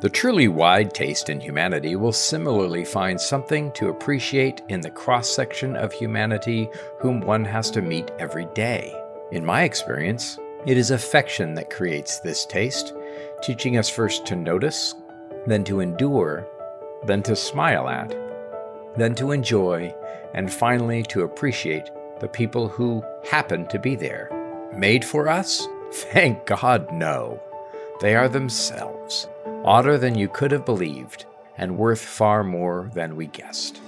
The truly wide taste in humanity will similarly find something to appreciate in the cross section of humanity whom one has to meet every day. In my experience, it is affection that creates this taste, teaching us first to notice, then to endure, then to smile at, then to enjoy, and finally to appreciate the people who happen to be there. Made for us? Thank God, no. They are themselves, odder than you could have believed, and worth far more than we guessed.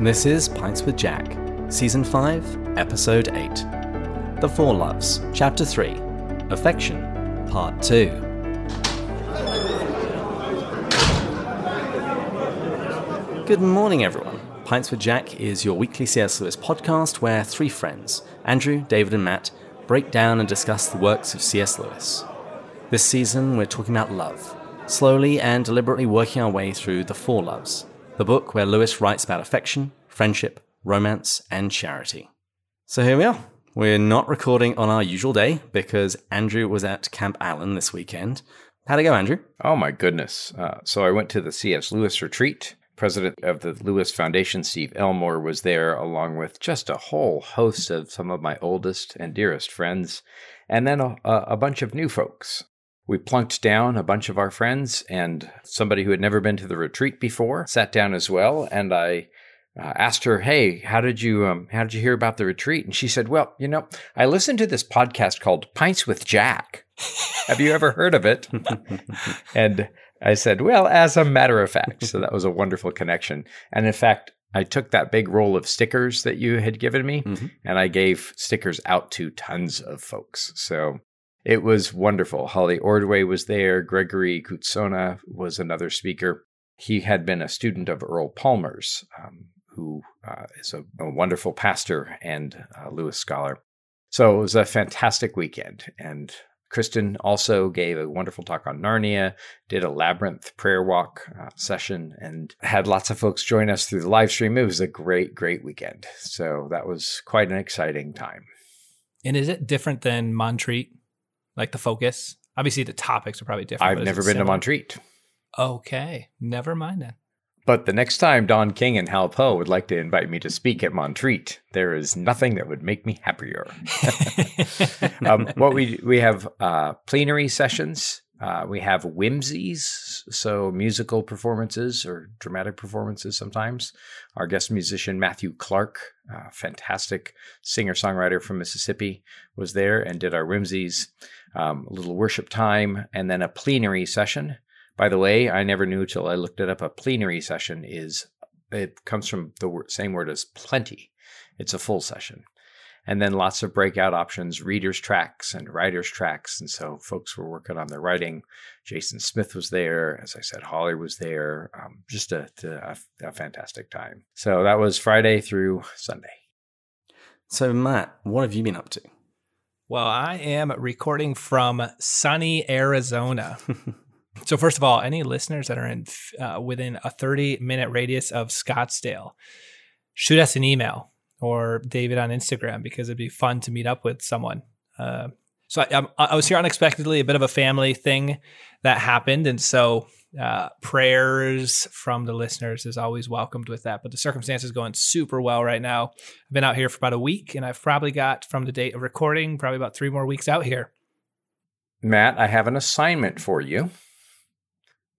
This is Pints with Jack, Season 5, Episode 8. The Four Loves, Chapter 3, Affection, Part 2. Good morning, everyone. Pints with Jack is your weekly C.S. Lewis podcast where three friends, Andrew, David, and Matt, break down and discuss the works of C.S. Lewis. This season, we're talking about love, slowly and deliberately working our way through The Four Loves, the book where Lewis writes about affection, friendship, romance, and charity. So here we are. We're not recording on our usual day because Andrew was at Camp Allen this weekend. How'd it go, Andrew? Oh my goodness. Uh, so I went to the C.S. Lewis retreat. President of the Lewis Foundation, Steve Elmore, was there along with just a whole host of some of my oldest and dearest friends, and then a, a bunch of new folks. We plunked down a bunch of our friends, and somebody who had never been to the retreat before sat down as well. And I uh, asked her, "Hey, how did you um, how did you hear about the retreat?" And she said, "Well, you know, I listened to this podcast called Pints with Jack. Have you ever heard of it?" and I said, "Well, as a matter of fact." So that was a wonderful connection. And in fact, I took that big roll of stickers that you had given me, mm-hmm. and I gave stickers out to tons of folks. So it was wonderful. Holly Ordway was there. Gregory Cootsona was another speaker. He had been a student of Earl Palmer's, um, who uh, is a, a, wonderful pastor and Lewis scholar. So it was a fantastic weekend. And Kristen also gave a wonderful talk on Narnia, did a labyrinth prayer walk uh, session, and had lots of folks join us through the live stream. It was a great, great weekend. So that was quite an exciting time. And is it different than Montreat? Like the focus? Obviously, the topics are probably different. I've never been similar? to Montreat. Okay, never mind then. But the next time Don King and Hal Poe would like to invite me to speak at Montreat, there is nothing that would make me happier. um, what we we have uh, plenary sessions uh, we have whimsies, so musical performances or dramatic performances sometimes. Our guest musician, Matthew Clark, uh, fantastic singer songwriter from Mississippi, was there and did our whimsies, um, a little worship time, and then a plenary session. By the way, I never knew till I looked it up. A plenary session is, it comes from the same word as plenty. It's a full session and then lots of breakout options, readers tracks and writers tracks. And so folks were working on their writing. Jason Smith was there. As I said, Holly was there. Um, just a, a, a fantastic time. So that was Friday through Sunday. So, Matt, what have you been up to? Well, I am recording from sunny Arizona. so, first of all, any listeners that are in uh, within a 30 minute radius of Scottsdale, shoot us an email or David on Instagram because it'd be fun to meet up with someone. Uh, so I, I, was here unexpectedly, a bit of a family thing that happened, and so uh, prayers from the listeners is always welcomed with that. But the circumstances going super well right now. I've been out here for about a week, and I've probably got from the date of recording probably about three more weeks out here. Matt, I have an assignment for you.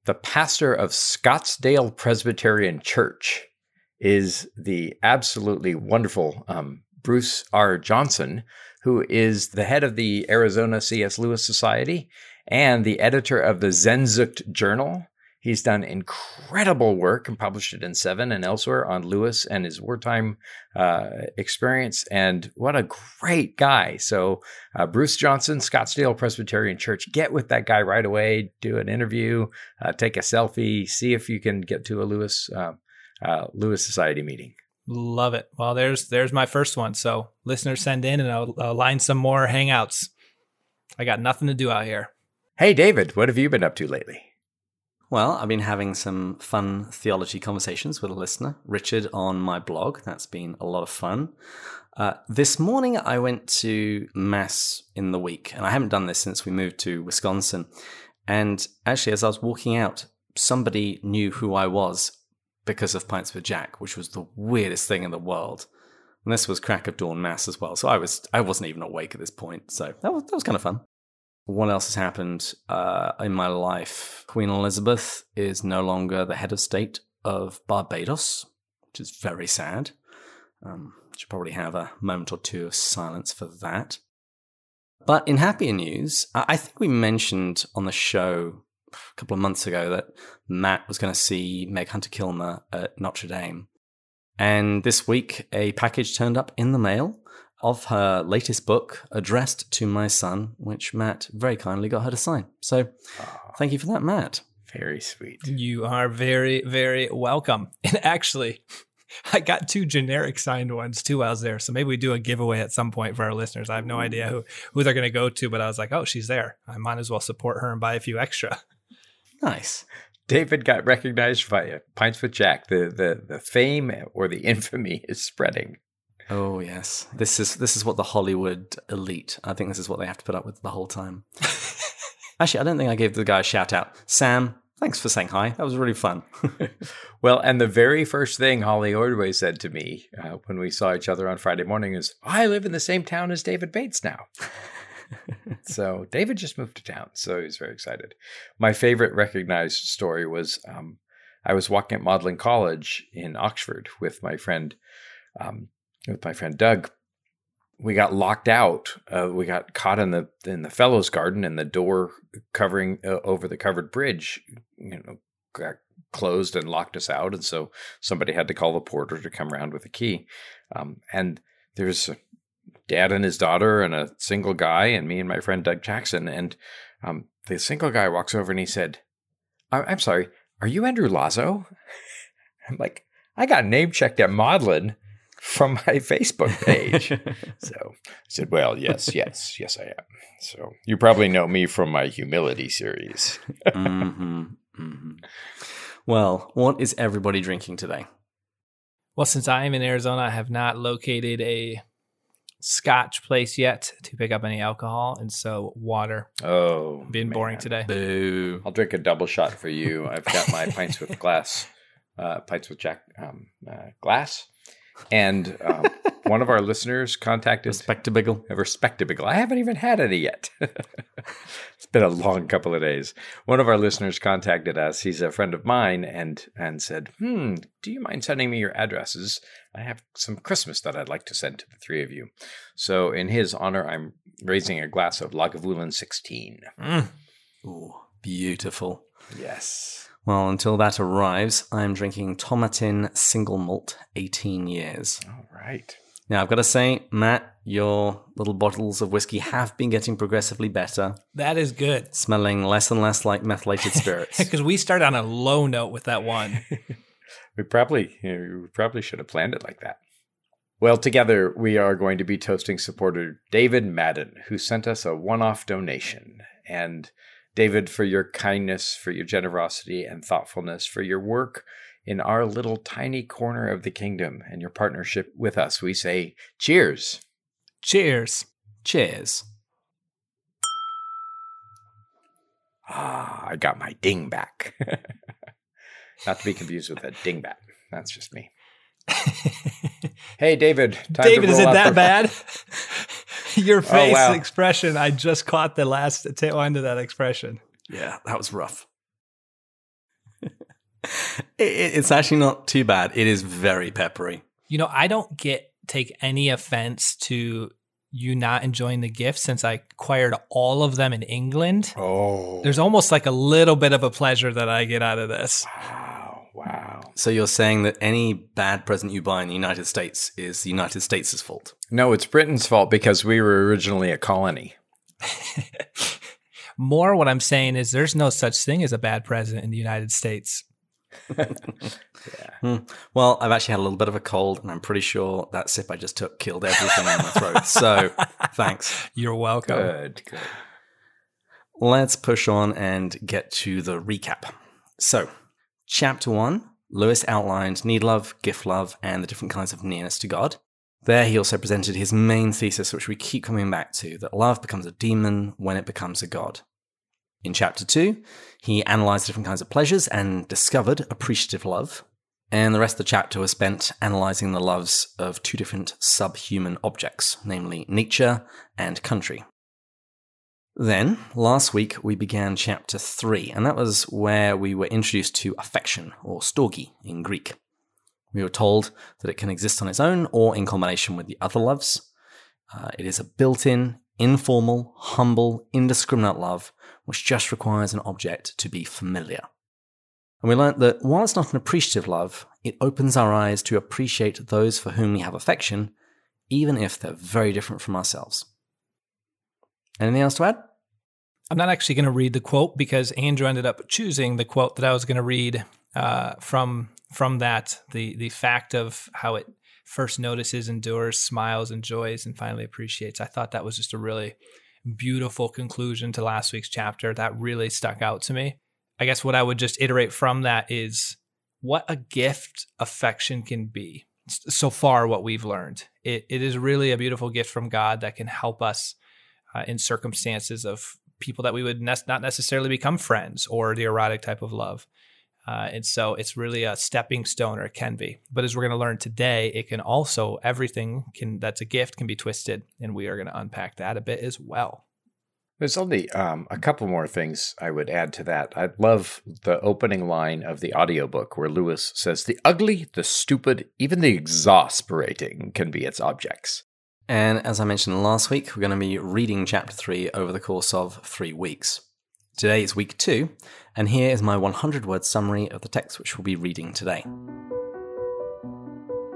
The pastor of Scottsdale Presbyterian Church is the absolutely wonderful um, Bruce R. Johnson, who is the head of the Arizona C.S. Lewis Society and the editor of the Sehnsucht Journal. He's done incredible work and published it in Seven and elsewhere on Lewis and his wartime uh, experience. And what a great guy. So, uh, Bruce Johnson, Scottsdale Presbyterian Church, get with that guy right away, do an interview, uh, take a selfie, see if you can get to a Lewis uh, uh, Lewis Society meeting. Love it. Well, there's there's my first one. So listeners send in, and I'll, I'll line some more hangouts. I got nothing to do out here. Hey, David, what have you been up to lately? Well, I've been having some fun theology conversations with a listener, Richard, on my blog. That's been a lot of fun. Uh, this morning, I went to Mass in the week, and I haven't done this since we moved to Wisconsin. And actually, as I was walking out, somebody knew who I was because of Pints with Jack, which was the weirdest thing in the world. And this was crack of dawn mass as well. So I was I wasn't even awake at this point. So that was that was kind of fun. What else has happened uh, in my life? Queen Elizabeth is no longer the head of state of Barbados, which is very sad. Um, should probably have a moment or two of silence for that. But in happier news, I think we mentioned on the show a couple of months ago that Matt was going to see Meg Hunter Kilmer at Notre Dame. And this week, a package turned up in the mail of her latest book addressed to my son, which Matt very kindly got her to sign. So oh, thank you for that, Matt. Very sweet. You are very, very welcome. And actually, I got two generic signed ones too while I was there. So maybe we do a giveaway at some point for our listeners. I have no mm. idea who, who they're going to go to, but I was like, oh, she's there. I might as well support her and buy a few extra. Nice. David got recognized by Pints with Jack. The, the the fame or the infamy is spreading. Oh yes, this is this is what the Hollywood elite. I think this is what they have to put up with the whole time. Actually, I don't think I gave the guy a shout out. Sam, thanks for saying hi. That was really fun. well, and the very first thing Holly Ordway said to me uh, when we saw each other on Friday morning is, "I live in the same town as David Bates now." So David just moved to town, so he was very excited. My favorite recognized story was um, I was walking at Magdalen College in Oxford with my friend um, with my friend Doug, we got locked out. Uh, we got caught in the in the fellows' garden, and the door covering uh, over the covered bridge, you know, got closed and locked us out. And so somebody had to call the porter to come around with a key. Um, and there's dad and his daughter, and a single guy, and me and my friend Doug Jackson. And um, the single guy walks over and he said, "I'm sorry, are you Andrew Lazo?" I'm like, "I got name checked at Magdalen." from my Facebook page. so I said, Well, yes, yes, yes, I am. So you probably know me from my humility series. mm-hmm, mm-hmm. Well, what is everybody drinking today? Well, since I am in Arizona, I have not located a scotch place yet to pick up any alcohol. And so water. Oh, being man. boring today. Boo. I'll drink a double shot for you. I've got my pints with glass, uh, pints with Jack um, uh, glass and um, one of our listeners contacted Respectable. Respectable. I haven't even had any yet. it's been a long couple of days. One of our listeners contacted us. He's a friend of mine, and and said, "Hmm, do you mind sending me your addresses? I have some Christmas that I'd like to send to the three of you." So, in his honor, I'm raising a glass of Lagavulin 16. Mm. Ooh, beautiful. Yes. Well, until that arrives, I'm drinking Tomatin Single Malt 18 years. All right. Now, I've got to say, Matt, your little bottles of whiskey have been getting progressively better. That is good. Smelling less and less like methylated spirits. Because we started on a low note with that one. we probably you know, we probably should have planned it like that. Well, together we are going to be toasting supporter David Madden, who sent us a one-off donation. And David, for your kindness, for your generosity and thoughtfulness, for your work in our little tiny corner of the kingdom and your partnership with us. We say cheers. Cheers. Cheers. Ah, I got my ding back. Not to be confused with a dingbat. That's just me. hey, David. David, is it that bad? Your oh, face oh, wow. expression. I just caught the last tail end of that expression. Yeah, that was rough. it, it's actually not too bad. It is very peppery. You know, I don't get take any offense to you not enjoying the gift since I acquired all of them in England. Oh. There's almost like a little bit of a pleasure that I get out of this. Wow. Wow. So you're saying that any bad present you buy in the United States is the United States' fault? No, it's Britain's fault because we were originally a colony. More what I'm saying is there's no such thing as a bad president in the United States. yeah. Hmm. Well, I've actually had a little bit of a cold, and I'm pretty sure that sip I just took killed everything in my throat. So thanks. You're welcome. Good, good. Let's push on and get to the recap. So, Chapter 1, Lewis outlined need love, gift love, and the different kinds of nearness to God. There, he also presented his main thesis, which we keep coming back to that love becomes a demon when it becomes a god. In chapter 2, he analysed different kinds of pleasures and discovered appreciative love. And the rest of the chapter was spent analysing the loves of two different subhuman objects, namely nature and country. Then, last week, we began chapter 3, and that was where we were introduced to affection, or storge in Greek. We were told that it can exist on its own or in combination with the other loves. Uh, it is a built in, informal, humble, indiscriminate love which just requires an object to be familiar. And we learnt that while it's not an appreciative love, it opens our eyes to appreciate those for whom we have affection, even if they're very different from ourselves. Anything else to add? I'm not actually going to read the quote because Andrew ended up choosing the quote that I was going to read uh, from from that the the fact of how it first notices, endures, smiles, enjoys, and finally appreciates. I thought that was just a really beautiful conclusion to last week's chapter. That really stuck out to me. I guess what I would just iterate from that is what a gift affection can be. So far, what we've learned, it, it is really a beautiful gift from God that can help us uh, in circumstances of people that we would ne- not necessarily become friends or the erotic type of love. Uh, and so it's really a stepping stone, or it can be. But as we're going to learn today, it can also everything can that's a gift can be twisted, and we are going to unpack that a bit as well. There's only um, a couple more things I would add to that. I love the opening line of the audiobook where Lewis says, The ugly, the stupid, even the exasperating can be its objects. And as I mentioned last week, we're going to be reading chapter 3 over the course of three weeks. Today is week 2, and here is my 100 word summary of the text which we'll be reading today.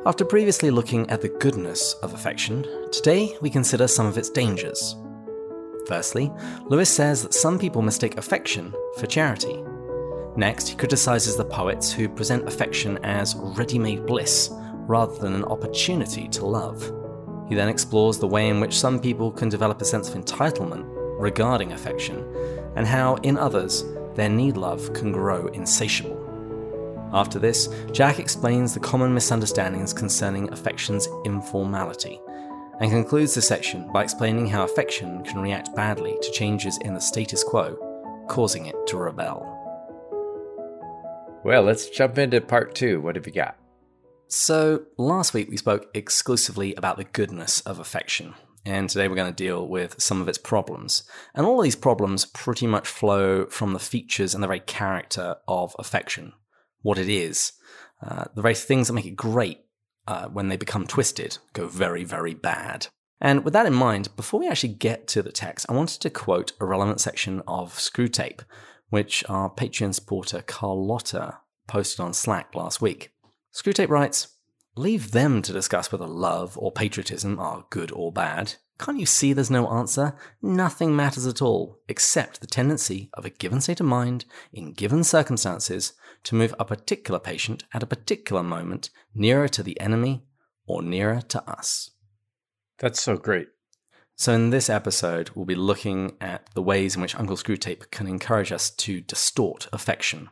After previously looking at the goodness of affection, today we consider some of its dangers. Firstly, Lewis says that some people mistake affection for charity. Next, he criticizes the poets who present affection as ready made bliss rather than an opportunity to love. He then explores the way in which some people can develop a sense of entitlement regarding affection, and how, in others, their need love can grow insatiable. After this, Jack explains the common misunderstandings concerning affection's informality, and concludes the section by explaining how affection can react badly to changes in the status quo, causing it to rebel. Well, let's jump into part two. What have you got? So, last week we spoke exclusively about the goodness of affection, and today we're going to deal with some of its problems. And all these problems pretty much flow from the features and the very character of affection, what it is, uh, the very things that make it great uh, when they become twisted go very, very bad. And with that in mind, before we actually get to the text, I wanted to quote a relevant section of Screwtape, which our Patreon supporter Carlotta posted on Slack last week. Screwtape writes, Leave them to discuss whether love or patriotism are good or bad. Can't you see there's no answer? Nothing matters at all, except the tendency of a given state of mind, in given circumstances, to move a particular patient at a particular moment nearer to the enemy or nearer to us. That's so great. So, in this episode, we'll be looking at the ways in which Uncle Screwtape can encourage us to distort affection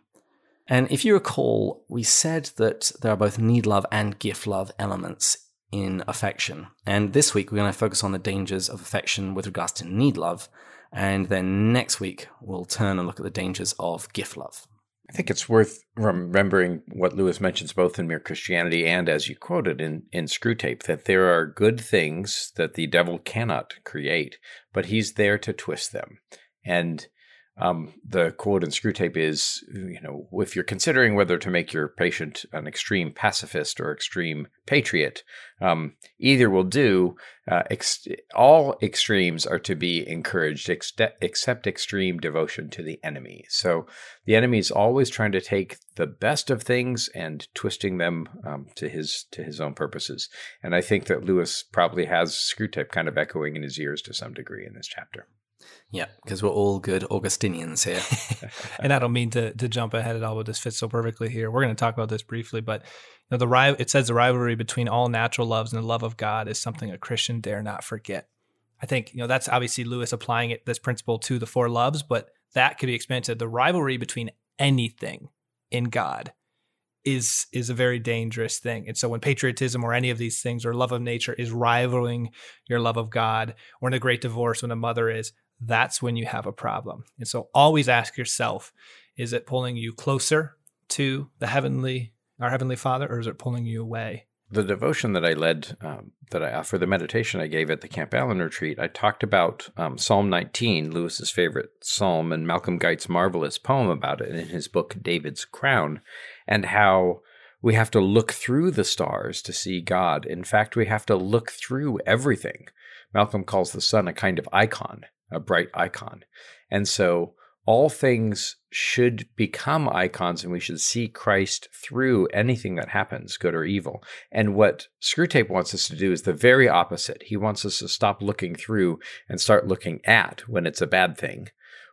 and if you recall, we said that there are both need love and gift love elements in affection. And this week, we're going to focus on the dangers of affection with regards to need love. And then next week, we'll turn and look at the dangers of gift love. I think it's worth remembering what Lewis mentions both in Mere Christianity and as you quoted in, in Screwtape that there are good things that the devil cannot create, but he's there to twist them. And um, the quote in Screwtape is, you know, if you're considering whether to make your patient an extreme pacifist or extreme patriot, um, either will do. Uh, ex- all extremes are to be encouraged, ex- except extreme devotion to the enemy. So the enemy is always trying to take the best of things and twisting them um, to his to his own purposes. And I think that Lewis probably has Screwtape kind of echoing in his ears to some degree in this chapter. Yeah, because we're all good Augustinians here. and I don't mean to to jump ahead at all, but this fits so perfectly here. We're going to talk about this briefly, but you know, the it says the rivalry between all natural loves and the love of God is something a Christian dare not forget. I think you know that's obviously Lewis applying it this principle to the four loves, but that could be expanded the rivalry between anything in God is is a very dangerous thing. And so when patriotism or any of these things or love of nature is rivaling your love of God, or in a great divorce when a mother is, that's when you have a problem. And so always ask yourself, is it pulling you closer to the heavenly, our heavenly Father, or is it pulling you away? The devotion that I led, um, that I for the meditation I gave at the Camp Allen retreat, I talked about um, Psalm 19, Lewis's favorite psalm, and Malcolm Guite's marvelous poem about it in his book David's Crown, and how we have to look through the stars to see God. In fact, we have to look through everything. Malcolm calls the sun a kind of icon, a bright icon. And so all things should become icons and we should see Christ through anything that happens, good or evil. And what Screwtape wants us to do is the very opposite. He wants us to stop looking through and start looking at when it's a bad thing,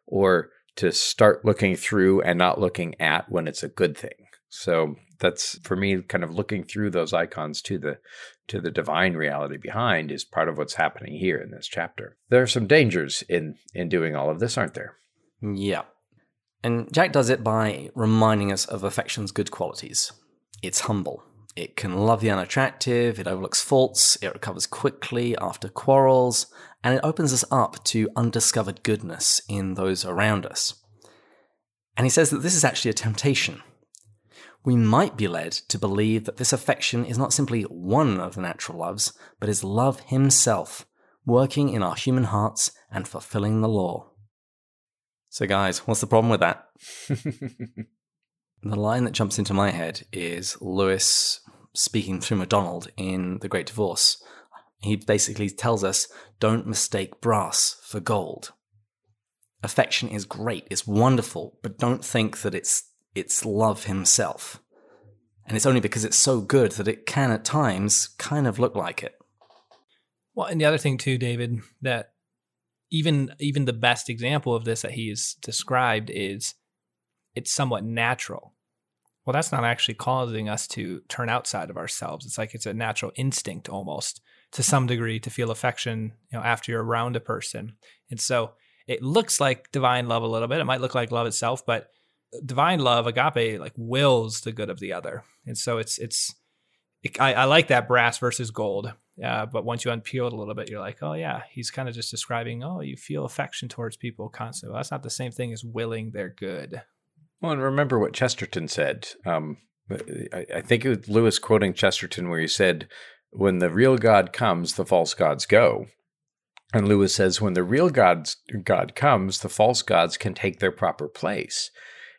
or to start looking through and not looking at when it's a good thing. So that's for me kind of looking through those icons to the to the divine reality behind is part of what's happening here in this chapter. There are some dangers in in doing all of this, aren't there? Yeah. And Jack does it by reminding us of affection's good qualities. It's humble. It can love the unattractive, it overlooks faults, it recovers quickly after quarrels, and it opens us up to undiscovered goodness in those around us. And he says that this is actually a temptation. We might be led to believe that this affection is not simply one of the natural loves, but is love himself, working in our human hearts and fulfilling the law. So, guys, what's the problem with that? the line that jumps into my head is Lewis speaking through MacDonald in The Great Divorce. He basically tells us don't mistake brass for gold. Affection is great, it's wonderful, but don't think that it's it's love himself. And it's only because it's so good that it can at times kind of look like it. Well, and the other thing too, David, that even even the best example of this that he he's described is it's somewhat natural. Well, that's not actually causing us to turn outside of ourselves. It's like it's a natural instinct almost to some degree to feel affection, you know, after you're around a person. And so it looks like divine love a little bit. It might look like love itself, but divine love, agape, like wills the good of the other. And so it's it's it, I, I like that brass versus gold uh, but once you unpeel it a little bit, you're like, oh yeah, he's kind of just describing, oh, you feel affection towards people constantly. Well, that's not the same thing as willing their good. Well, and remember what Chesterton said. Um, I, I think it was Lewis quoting Chesterton, where he said, "When the real God comes, the false gods go." And Lewis says, "When the real God's God comes, the false gods can take their proper place."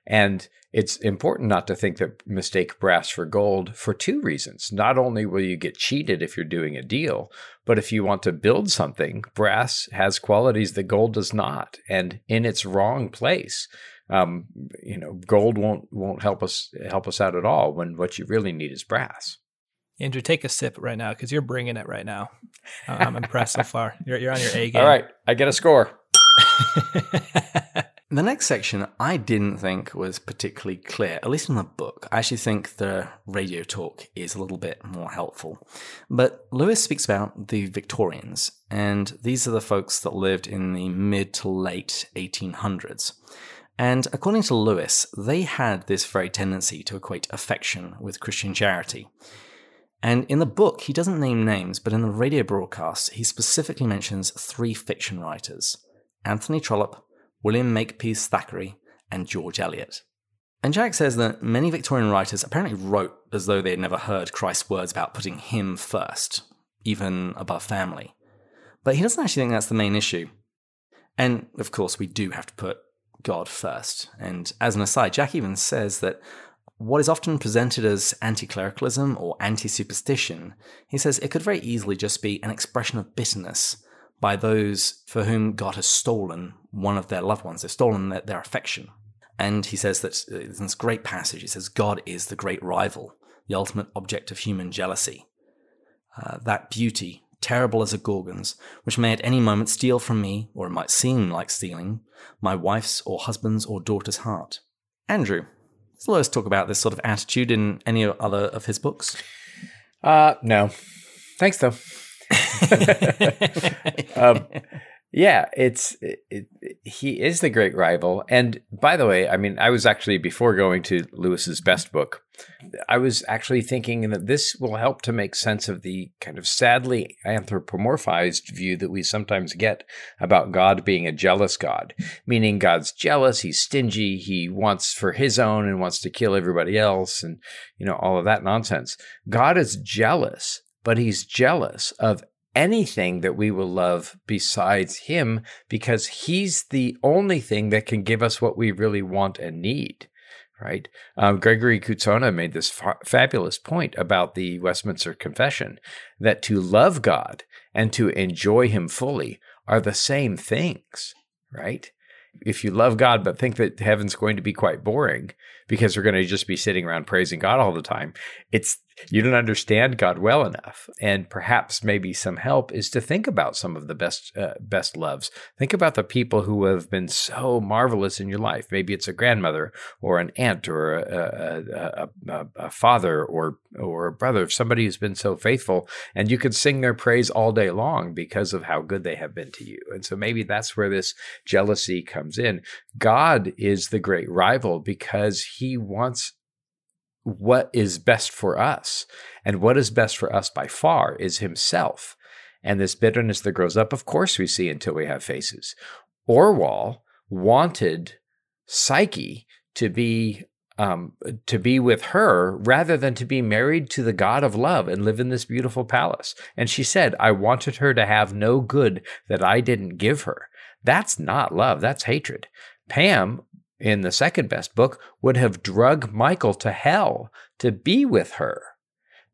And it's important not to think that mistake brass for gold for two reasons. Not only will you get cheated if you're doing a deal, but if you want to build something, brass has qualities that gold does not, and in its wrong place. Um, you know, gold won't won't help us help us out at all when what you really need is brass. Andrew, take a sip right now because you're bringing it right now. I'm impressed so far. You're, you're on your A game. All right, I get a score. The next section I didn't think was particularly clear, at least in the book. I actually think the radio talk is a little bit more helpful. But Lewis speaks about the Victorians, and these are the folks that lived in the mid to late 1800s. And according to Lewis, they had this very tendency to equate affection with Christian charity. And in the book, he doesn't name names, but in the radio broadcast, he specifically mentions three fiction writers Anthony Trollope, William Makepeace Thackeray, and George Eliot. And Jack says that many Victorian writers apparently wrote as though they had never heard Christ's words about putting him first, even above family. But he doesn't actually think that's the main issue. And of course, we do have to put God first. And as an aside, Jack even says that what is often presented as anti clericalism or anti superstition, he says it could very easily just be an expression of bitterness by those for whom God has stolen one of their loved ones. They've stolen their, their affection. And he says that in this great passage, he says, God is the great rival, the ultimate object of human jealousy. Uh, that beauty, terrible as a gorgon's, which may at any moment steal from me, or it might seem like stealing, my wife's or husband's or daughter's heart. Andrew, does Lewis talk about this sort of attitude in any other of his books? Uh, no. Thanks, though. um, yeah, it's it, it, he is the great rival. And by the way, I mean, I was actually before going to Lewis's best book, I was actually thinking that this will help to make sense of the kind of sadly anthropomorphized view that we sometimes get about God being a jealous God, meaning God's jealous, he's stingy, he wants for his own and wants to kill everybody else, and you know all of that nonsense. God is jealous, but he's jealous of anything that we will love besides him because he's the only thing that can give us what we really want and need right? Um, gregory Cootsona made this fa- fabulous point about the westminster confession that to love god and to enjoy him fully are the same things right? If you love God but think that heaven's going to be quite boring because we're going to just be sitting around praising God all the time, it's you don't understand God well enough. And perhaps maybe some help is to think about some of the best uh, best loves. Think about the people who have been so marvelous in your life. Maybe it's a grandmother or an aunt or a, a, a, a father or or a brother, somebody who's been so faithful, and you could sing their praise all day long because of how good they have been to you. And so maybe that's where this jealousy comes in. God is the great rival because he wants what is best for us. And what is best for us by far is himself. And this bitterness that grows up, of course, we see until we have faces. Orual wanted Psyche to be um, to be with her rather than to be married to the God of love and live in this beautiful palace. And she said, I wanted her to have no good that I didn't give her. That's not love, that's hatred. Pam in the second best book, would have drug Michael to hell to be with her.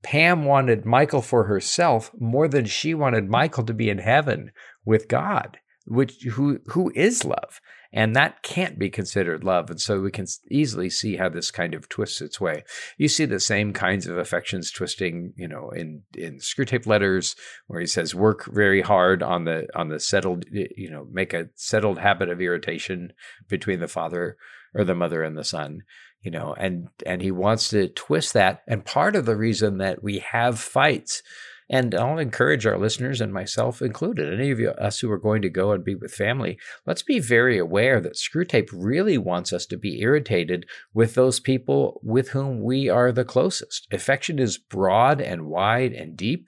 Pam wanted Michael for herself more than she wanted Michael to be in heaven with God, which who who is love. And that can't be considered love. And so we can easily see how this kind of twists its way. You see the same kinds of affections twisting, you know, in, in Screwtape letters where he says, work very hard on the, on the settled, you know, make a settled habit of irritation between the father or the mother and the son you know and and he wants to twist that and part of the reason that we have fights and I'll encourage our listeners and myself included, any of you, us who are going to go and be with family, let's be very aware that Screwtape really wants us to be irritated with those people with whom we are the closest. Affection is broad and wide and deep,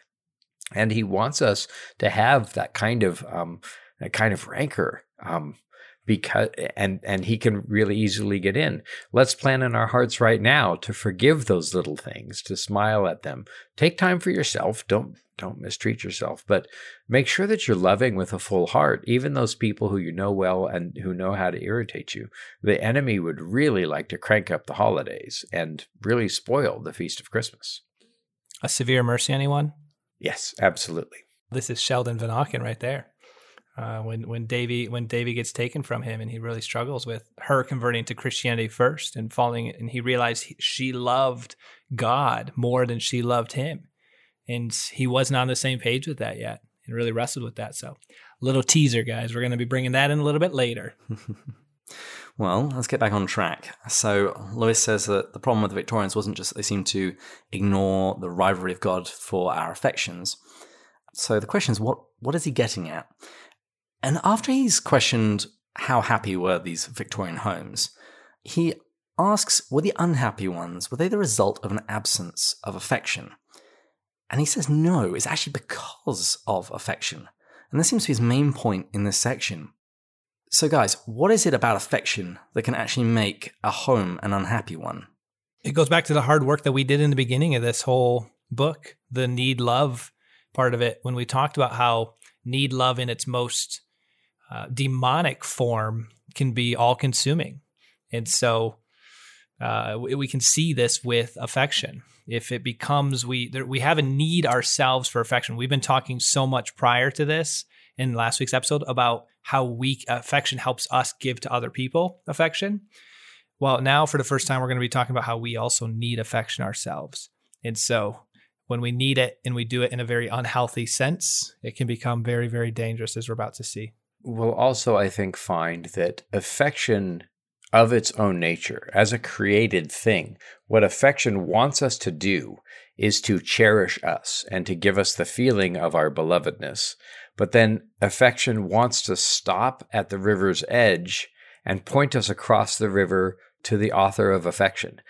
and he wants us to have that kind of um, that kind of rancor. Um, because and and he can really easily get in. Let's plan in our hearts right now to forgive those little things to smile at them. Take time for yourself. Don't don't mistreat yourself but make sure that you're loving with a full heart. Even those people who you know well and who know how to irritate you the enemy would really like to crank up the holidays and really spoil the feast of christmas. A severe mercy anyone? Yes absolutely. This is sheldon vanauken right there uh, when when Davy when Davy gets taken from him and he really struggles with her converting to Christianity first and falling and he realized he, she loved God more than she loved him. And he wasn't on the same page with that yet and really wrestled with that. So little teaser guys. We're going to be bringing that in a little bit later. Well let's get back on track. So Lewis says that the problem with the Victorians wasn't just they seemed to ignore the rivalry of God for our affections. So the question is what what is he getting at and after he's questioned how happy were these Victorian homes, he asks were the unhappy ones, were they the result of an absence of affection? And he says no, it's actually because of affection. And this seems to be his main point in this section. So, guys, what is it about affection that can actually make a home an unhappy one? It goes back to the hard work that we did in the beginning of this whole book, the need love part of it, when we talked about how need love in its most uh, demonic form can be all consuming. And so uh, we, can see this with affection. If it becomes, we, there, we have a need ourselves for affection. We've been talking so much prior to this in last week's episode about how weak affection helps us give to other people affection. Well, now for the first time, we're going to be talking about how we also need affection ourselves. And so when we need it and we do it in a very unhealthy sense, it can become very, very dangerous, as we're about to see will also, I think, find that affection of its own nature, as a created thing, what affection wants us to do is to cherish us and to give us the feeling of our belovedness. but then affection wants to stop at the river's edge and point us across the river to the author of affection.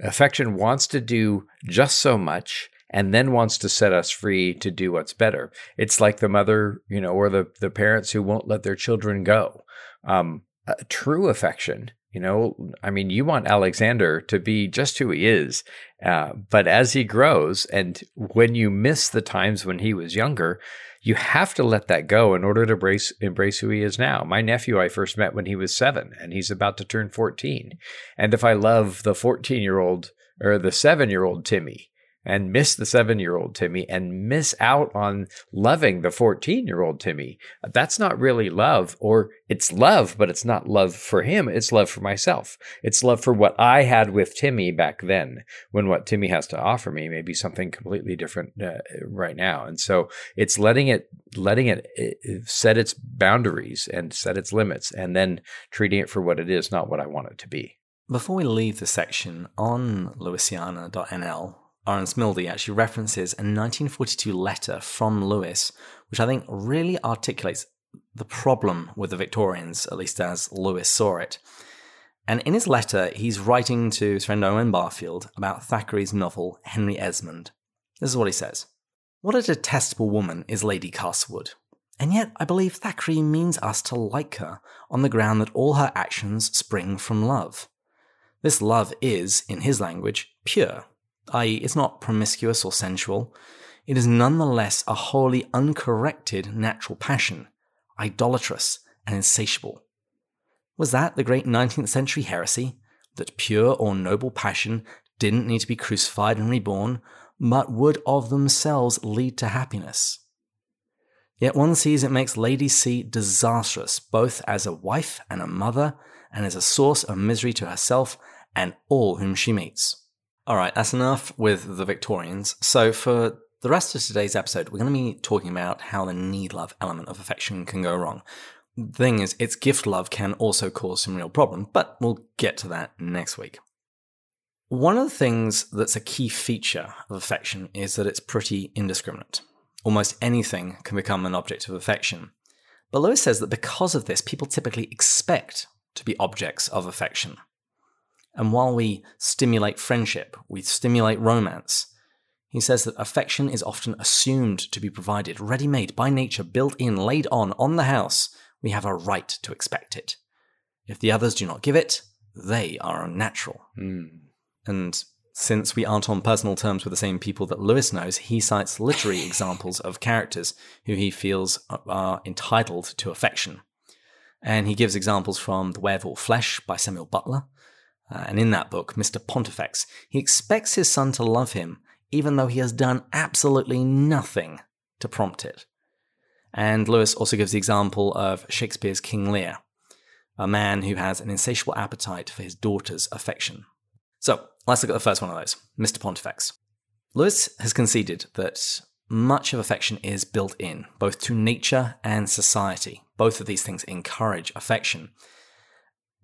Affection wants to do just so much and then wants to set us free to do what's better. It's like the mother, you know, or the, the parents who won't let their children go. Um, true affection you know, I mean, you want Alexander to be just who he is. Uh, but as he grows, and when you miss the times when he was younger, you have to let that go in order to embrace, embrace who he is now. My nephew I first met when he was seven, and he's about to turn 14. And if I love the 14 year old or the seven year old Timmy, and miss the seven year old Timmy and miss out on loving the 14 year old Timmy. That's not really love, or it's love, but it's not love for him. It's love for myself. It's love for what I had with Timmy back then, when what Timmy has to offer me may be something completely different uh, right now. And so it's letting it, letting it uh, set its boundaries and set its limits, and then treating it for what it is, not what I want it to be. Before we leave the section on Lewisiana.nl, Arend Smilde actually references a 1942 letter from Lewis, which I think really articulates the problem with the Victorians, at least as Lewis saw it. And in his letter, he's writing to his friend Owen Barfield about Thackeray's novel Henry Esmond. This is what he says What a detestable woman is Lady Castlewood. And yet, I believe Thackeray means us to like her on the ground that all her actions spring from love. This love is, in his language, pure, i.e., it's not promiscuous or sensual. It is nonetheless a wholly uncorrected natural passion, idolatrous and insatiable. Was that the great 19th century heresy? That pure or noble passion didn't need to be crucified and reborn, but would of themselves lead to happiness? Yet one sees it makes Lady C disastrous, both as a wife and a mother, and as a source of misery to herself and all whom she meets. All right, that's enough with the Victorians. So, for the rest of today's episode, we're going to be talking about how the need love element of affection can go wrong. The thing is, its gift love can also cause some real problem, but we'll get to that next week. One of the things that's a key feature of affection is that it's pretty indiscriminate. Almost anything can become an object of affection. But Lewis says that because of this, people typically expect to be objects of affection. And while we stimulate friendship, we stimulate romance. He says that affection is often assumed to be provided, ready made by nature, built in, laid on, on the house. We have a right to expect it. If the others do not give it, they are unnatural. Mm. And since we aren't on personal terms with the same people that Lewis knows, he cites literary examples of characters who he feels are entitled to affection. And he gives examples from The of Flesh by Samuel Butler, uh, and in that book, Mr. Pontifex, he expects his son to love him, even though he has done absolutely nothing to prompt it. And Lewis also gives the example of Shakespeare's King Lear, a man who has an insatiable appetite for his daughter's affection. So let's look at the first one of those Mr. Pontifex. Lewis has conceded that much of affection is built in, both to nature and society. Both of these things encourage affection.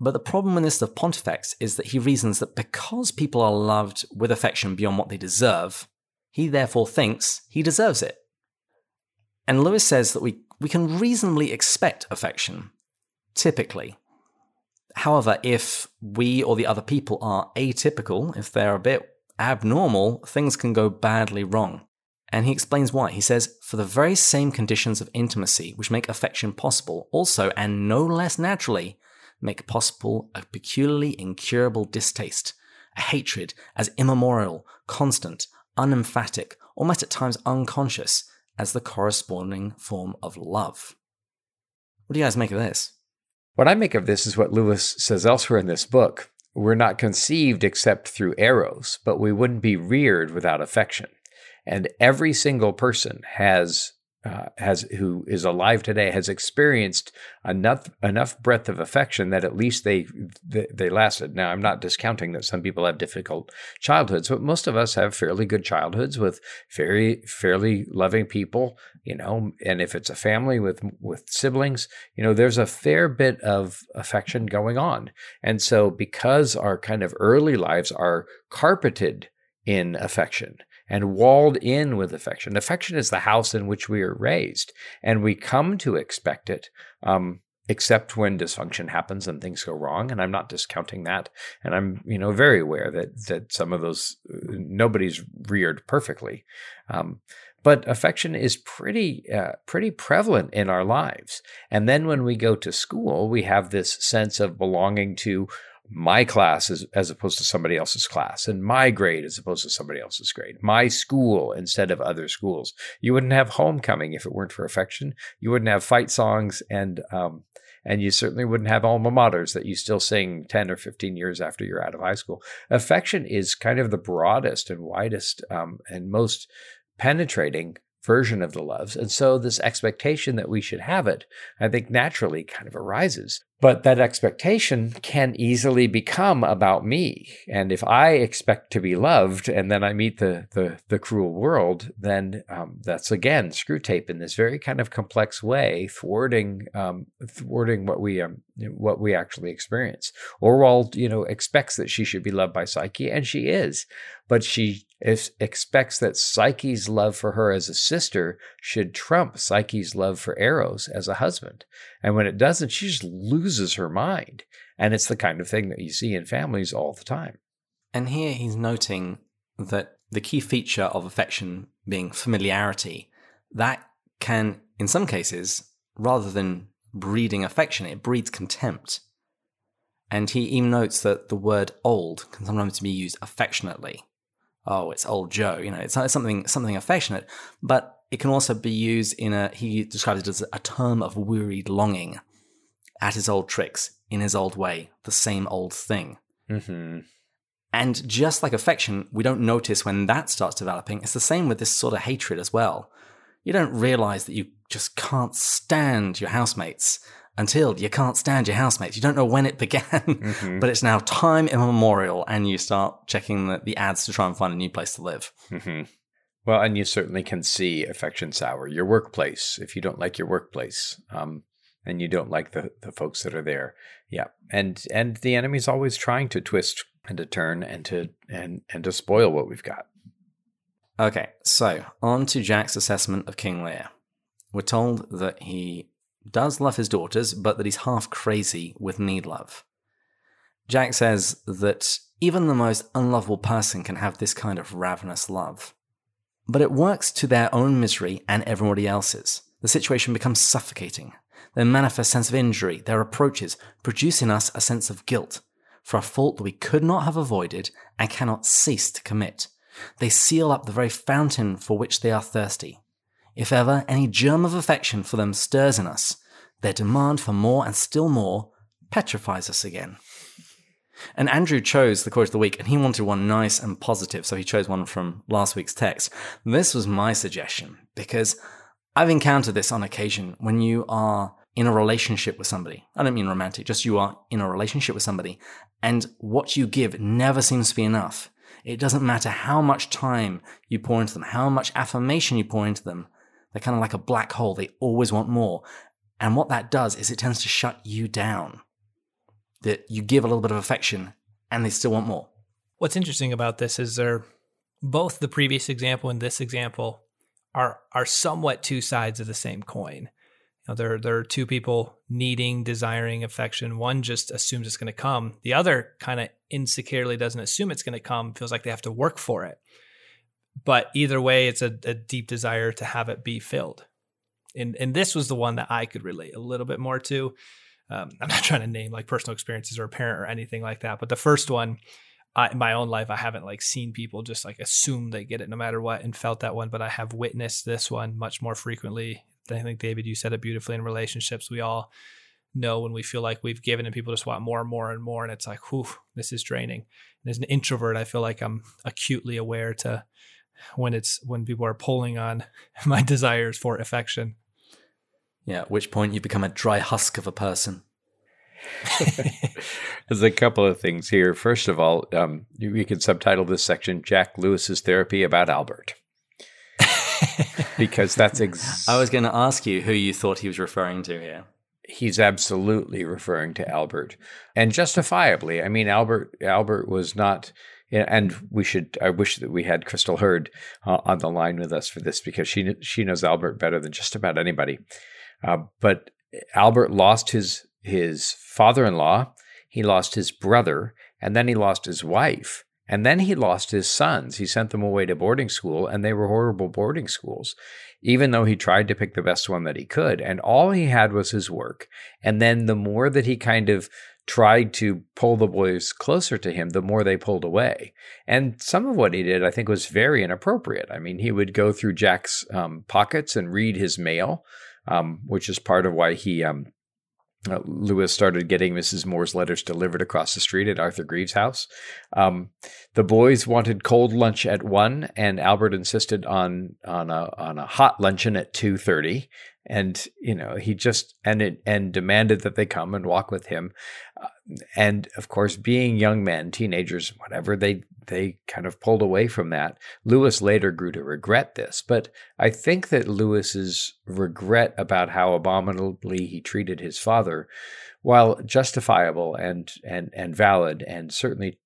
But the problem with this of Pontifex is that he reasons that because people are loved with affection beyond what they deserve, he therefore thinks he deserves it. And Lewis says that we, we can reasonably expect affection, typically. However, if we or the other people are atypical, if they're a bit abnormal, things can go badly wrong. And he explains why. He says, for the very same conditions of intimacy which make affection possible, also, and no less naturally, make possible a peculiarly incurable distaste, a hatred as immemorial, constant, unemphatic, almost at times unconscious, as the corresponding form of love. What do you guys make of this? What I make of this is what Lewis says elsewhere in this book. We're not conceived except through Eros, but we wouldn't be reared without affection. And every single person has uh, has who is alive today has experienced enough enough breadth of affection that at least they, they, they lasted. Now, I'm not discounting that some people have difficult childhoods, but most of us have fairly good childhoods with very fairly loving people. You know, and if it's a family with with siblings, you know, there's a fair bit of affection going on, and so because our kind of early lives are carpeted in affection and walled in with affection. Affection is the house in which we are raised, and we come to expect it. Um, except when dysfunction happens and things go wrong and i'm not discounting that and i'm you know very aware that that some of those uh, nobody's reared perfectly um, but affection is pretty uh, pretty prevalent in our lives and then when we go to school we have this sense of belonging to my class as, as opposed to somebody else's class and my grade as opposed to somebody else's grade my school instead of other schools you wouldn't have homecoming if it weren't for affection you wouldn't have fight songs and um, and you certainly wouldn't have alma maters that you still sing 10 or 15 years after you're out of high school affection is kind of the broadest and widest um, and most penetrating version of the loves. And so this expectation that we should have it, I think naturally kind of arises. But that expectation can easily become about me. And if I expect to be loved and then I meet the the, the cruel world, then um, that's again Screwtape in this very kind of complex way, thwarting um, thwarting what we um, what we actually experience. Orual, you know, expects that she should be loved by Psyche, and she is, but she expects that Psyche's love for her as a sister should trump Psyche's love for Eros as a husband. And when it doesn't, she just loses her mind. And it's the kind of thing that you see in families all the time. And here he's noting that the key feature of affection being familiarity, that can, in some cases, rather than breeding affection, it breeds contempt. And he even notes that the word old can sometimes be used affectionately. Oh, it's old Joe, you know, it's something something affectionate, but it can also be used in a he describes it as a term of wearied longing at his old tricks, in his old way, the same old thing. Mm-hmm. And just like affection, we don't notice when that starts developing. It's the same with this sort of hatred as well. You don't realize that you just can't stand your housemates until you can't stand your housemates. You don't know when it began, mm-hmm. but it's now time immemorial, and you start checking the, the, ads to try and find a new place to live. Mm-hmm. Well, and you certainly can see affection sour your workplace if you don't like your workplace. Um, and you don't like the, the folks that are there. Yeah. And and the enemy's always trying to twist and to turn and to and and to spoil what we've got. Okay, so on to Jack's assessment of King Lear. We're told that he does love his daughters, but that he's half crazy with need love. Jack says that even the most unlovable person can have this kind of ravenous love. But it works to their own misery and everybody else's. The situation becomes suffocating. Their manifest sense of injury, their approaches, produce in us a sense of guilt for a fault that we could not have avoided and cannot cease to commit. They seal up the very fountain for which they are thirsty. If ever any germ of affection for them stirs in us, their demand for more and still more petrifies us again. And Andrew chose the quote of the week, and he wanted one nice and positive, so he chose one from last week's text. This was my suggestion because I've encountered this on occasion when you are in a relationship with somebody. I don't mean romantic, just you are in a relationship with somebody, and what you give never seems to be enough. It doesn't matter how much time you pour into them, how much affirmation you pour into them, they're kind of like a black hole. They always want more. And what that does is it tends to shut you down. That you give a little bit of affection and they still want more. What's interesting about this is they're both the previous example and this example are are somewhat two sides of the same coin. You know, there there are two people needing, desiring affection. One just assumes it's going to come. The other kind of insecurely doesn't assume it's going to come. Feels like they have to work for it but either way, it's a, a, deep desire to have it be filled. And and this was the one that I could relate a little bit more to. Um, I'm not trying to name like personal experiences or a parent or anything like that, but the first one, I, in my own life, I haven't like seen people just like assume they get it no matter what and felt that one, but I have witnessed this one much more frequently. I think David, you said it beautifully in relationships. We all know when we feel like we've given and people just want more and more and more, and it's like, whew, this is draining. And as an introvert, I feel like I'm acutely aware to when it's when people are pulling on my desires for affection. Yeah, at which point you become a dry husk of a person. There's a couple of things here. First of all, um, you, can subtitle this section Jack Lewis's therapy about Albert. because that's ex- I was going to ask you who you thought he was referring to here. He's absolutely referring to Albert, and justifiably. I mean, Albert Albert was not and we should. I wish that we had Crystal Hurd uh, on the line with us for this because she she knows Albert better than just about anybody. Uh, but Albert lost his his father in law, he lost his brother, and then he lost his wife. And then he lost his sons. He sent them away to boarding school, and they were horrible boarding schools, even though he tried to pick the best one that he could. And all he had was his work. And then the more that he kind of tried to pull the boys closer to him, the more they pulled away. And some of what he did, I think, was very inappropriate. I mean, he would go through Jack's um, pockets and read his mail, um, which is part of why he um, uh, Lewis started getting Mrs. Moore's letters delivered across the street at Arthur Greeves' house. Um, the boys wanted cold lunch at one, and Albert insisted on on a on a hot luncheon at two thirty. And you know he just and it and demanded that they come and walk with him. Uh, and of course, being young men, teenagers, whatever, they they kind of pulled away from that. Lewis later grew to regret this, but I think that Lewis's regret about how abominably he treated his father, while justifiable and and and valid, and certainly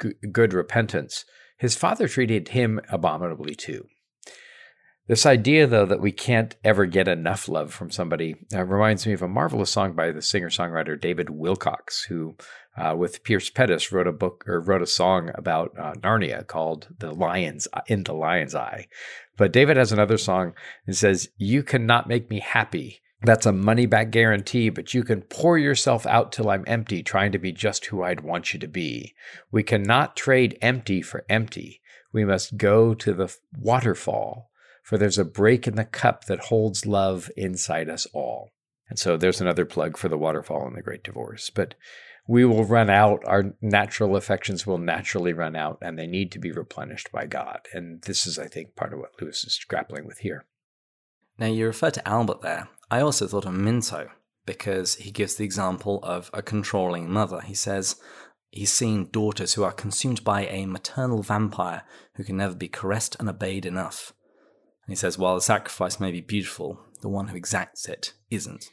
g- good repentance, his father treated him abominably too. This idea, though, that we can't ever get enough love from somebody uh, reminds me of a marvelous song by the singer songwriter David Wilcox, who, uh, with Pierce Pettis, wrote a book or wrote a song about uh, Narnia called "The Lion's in the Lion's Eye." But David has another song that says, "You cannot make me happy." That's a money back guarantee, but you can pour yourself out till I'm empty, trying to be just who I'd want you to be. We cannot trade empty for empty. We must go to the waterfall for there's a break in the cup that holds love inside us all. And so there's another plug for the waterfall and the great divorce. But we will run out, our natural affections will naturally run out, and they need to be replenished by God. And this is, I think, part of what Lewis is grappling with here. Now, you refer to Albert there. I also thought of Minto because he gives the example of a controlling mother. He says he's seen daughters who are consumed by a maternal vampire who can never be caressed and obeyed enough. And he says, while the sacrifice may be beautiful, the one who exacts it isn't.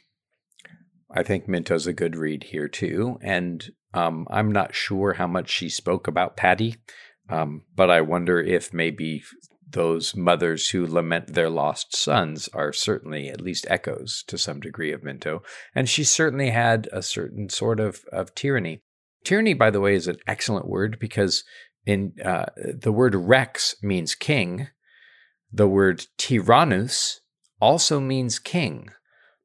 I think Minto's a good read here too. And um, I'm not sure how much she spoke about Paddy, um, but I wonder if maybe those mothers who lament their lost sons are certainly at least echoes to some degree of Minto. And she certainly had a certain sort of, of tyranny. Tyranny, by the way, is an excellent word because in uh, the word rex means king, the word tyrannus also means king,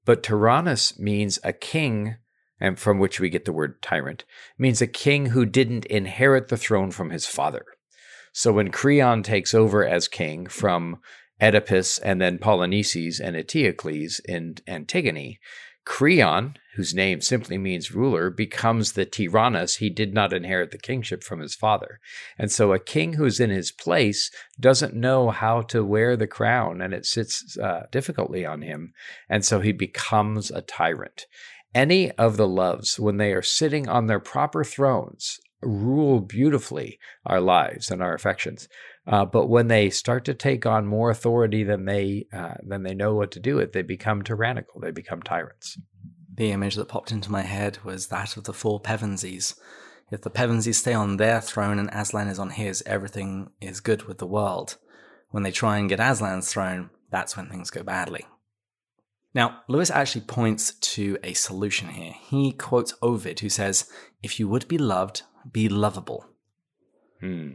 but tyrannus means a king, and from which we get the word tyrant, means a king who didn't inherit the throne from his father. So when Creon takes over as king from Oedipus and then Polynices and Eteocles in Antigone, Creon, whose name simply means ruler, becomes the tyrannus. He did not inherit the kingship from his father. And so a king who's in his place doesn't know how to wear the crown and it sits uh, difficultly on him. And so he becomes a tyrant. Any of the loves, when they are sitting on their proper thrones, rule beautifully our lives and our affections. Uh, but when they start to take on more authority than they uh, than they know what to do with, they become tyrannical. They become tyrants. The image that popped into my head was that of the four Pevensies. If the Pevensies stay on their throne and Aslan is on his, everything is good with the world. When they try and get Aslan's throne, that's when things go badly. Now, Lewis actually points to a solution here. He quotes Ovid, who says, If you would be loved, be lovable. Hmm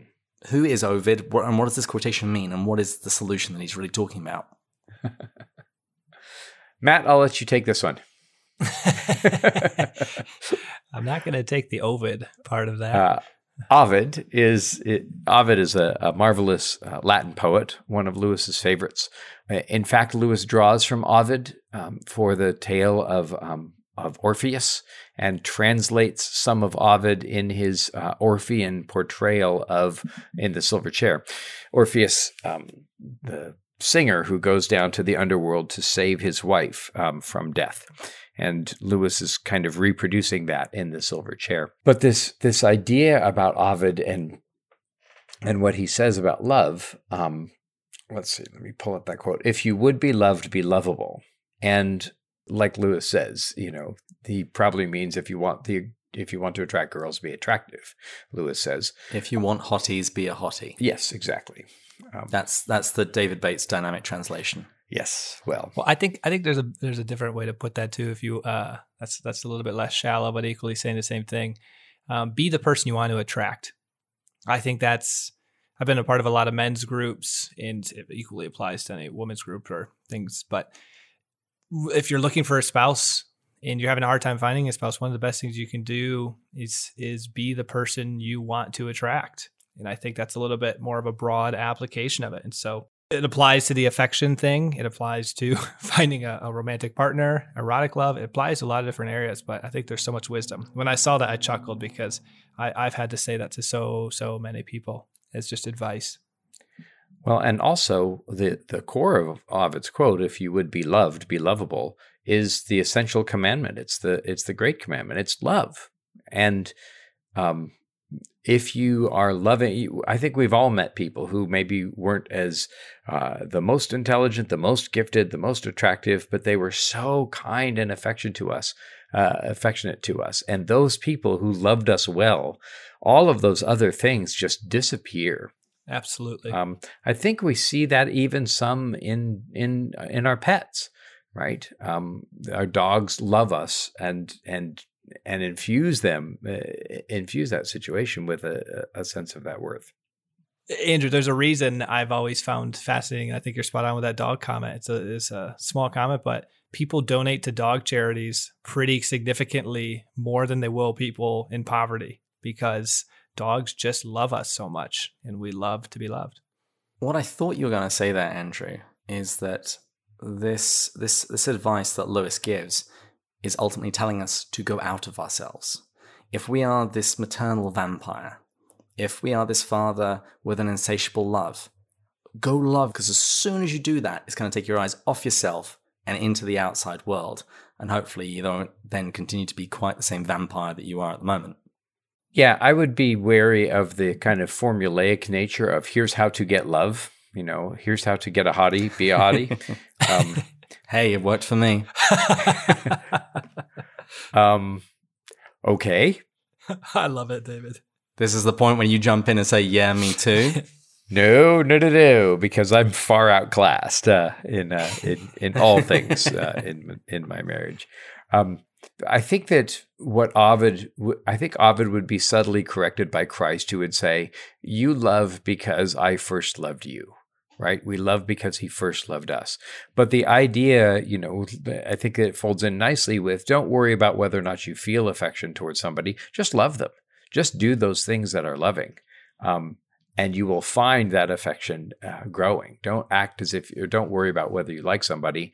who is Ovid, and what does this quotation mean, and what is the solution that he's really talking about? Matt, I'll let you take this one. I'm not going to take the Ovid part of that. Uh, Ovid is it, Ovid is a, a marvelous uh, Latin poet, one of Lewis's favorites. Uh, in fact, Lewis draws from Ovid um, for the tale of um, of Orpheus and translates some of Ovid in his uh, Orphean portrayal of in the Silver Chair. Orpheus, um, the singer who goes down to the underworld to save his wife um, from death. And Lewis is kind of reproducing that in the Silver Chair. But this this idea about Ovid and and what he says about love, um, let's see, let me pull up that quote. If you would be loved, be lovable. And like Lewis says, you know, he probably means if you want the if you want to attract girls, be attractive. Lewis says. If you want hotties, be a hottie. Yes, exactly. Um, that's that's the David Bates dynamic translation. Yes. Well, well, I think I think there's a there's a different way to put that too. If you uh, that's that's a little bit less shallow, but equally saying the same thing. Um, be the person you want to attract. I think that's. I've been a part of a lot of men's groups, and it equally applies to any women's group or things. But if you're looking for a spouse and you're having a hard time finding a spouse, one of the best things you can do is is be the person you want to attract. And I think that's a little bit more of a broad application of it. And so it applies to the affection thing. It applies to finding a, a, romantic partner, erotic love. It applies to a lot of different areas, but I think there's so much wisdom. When I saw that, I chuckled because I, I've had to say that to so, so many people. It's just advice. Well, and also the, the core of Ovid's quote, if you would be loved, be lovable, is the essential commandment. It's the it's the great commandment. It's love. And um, if you are loving, I think we've all met people who maybe weren't as uh, the most intelligent, the most gifted, the most attractive, but they were so kind and affectionate to us, uh, affectionate to us. And those people who loved us well, all of those other things just disappear. Absolutely. Um, I think we see that even some in in in our pets, right? Um, our dogs love us, and and and infuse them, uh, infuse that situation with a, a sense of that worth. Andrew, there's a reason I've always found fascinating. I think you're spot on with that dog comment. It's a, it's a small comment, but people donate to dog charities pretty significantly more than they will people in poverty because dogs just love us so much and we love to be loved. What I thought you were going to say there, Andrew, is that this this this advice that Lewis gives is ultimately telling us to go out of ourselves. If we are this maternal vampire, if we are this father with an insatiable love, go love, because as soon as you do that, it's going to take your eyes off yourself and into the outside world. And hopefully, you don't then continue to be quite the same vampire that you are at the moment. Yeah, I would be wary of the kind of formulaic nature of here's how to get love. You know, here's how to get a hottie, be a hottie. um, hey, it worked for me. um, okay. I love it, David. This is the point when you jump in and say, "Yeah, me too." no, no, no, no, because I'm far outclassed uh, in uh, in in all things uh, in in my marriage. Um, I think that what Ovid, I think Ovid would be subtly corrected by Christ, who would say, "You love because I first loved you." right? We love because he first loved us. But the idea, you know, I think it folds in nicely with don't worry about whether or not you feel affection towards somebody, just love them. Just do those things that are loving. Um, and you will find that affection uh, growing. Don't act as if, you don't worry about whether you like somebody.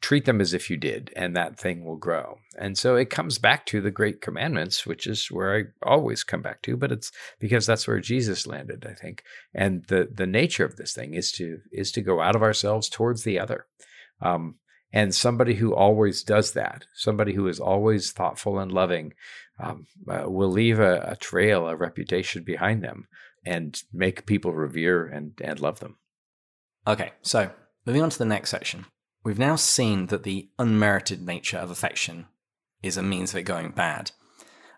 Treat them as if you did, and that thing will grow. And so it comes back to the great commandments, which is where I always come back to, but it's because that's where Jesus landed, I think. And the the nature of this thing is to is to go out of ourselves towards the other. Um, and somebody who always does that, somebody who is always thoughtful and loving, um, uh, will leave a, a trail, a reputation behind them and make people revere and, and love them. Okay, so moving on to the next section. We've now seen that the unmerited nature of affection is a means of it going bad.